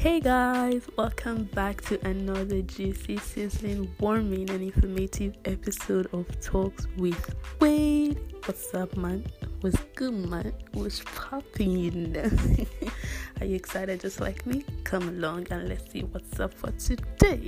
Hey guys, welcome back to another juicy, sizzling, warming, and informative episode of Talks with Wade. What's up, man? What's good, man? What's popping. Are you excited just like me? Come along and let's see what's up for today.